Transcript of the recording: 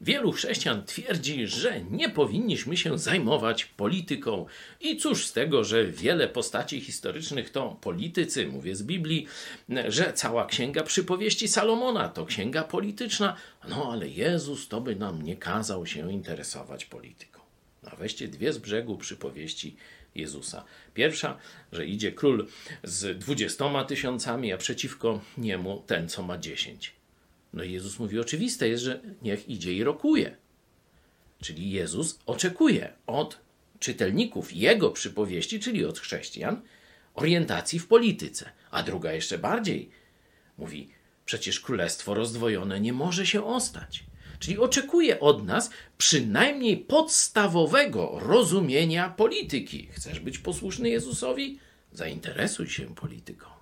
Wielu chrześcijan twierdzi, że nie powinniśmy się zajmować polityką. I cóż z tego, że wiele postaci historycznych to politycy, mówię z Biblii, że cała księga przypowieści Salomona to księga polityczna. No ale Jezus to by nam nie kazał się interesować polityką. A weźcie dwie z brzegu przypowieści Jezusa. Pierwsza, że idzie król z dwudziestoma tysiącami, a przeciwko niemu ten, co ma dziesięć. No Jezus mówi, oczywiste jest, że niech idzie i rokuje. Czyli Jezus oczekuje od czytelników jego przypowieści, czyli od chrześcijan, orientacji w polityce. A druga jeszcze bardziej mówi, przecież królestwo rozdwojone nie może się ostać. Czyli oczekuje od nas przynajmniej podstawowego rozumienia polityki. Chcesz być posłuszny Jezusowi? Zainteresuj się polityką.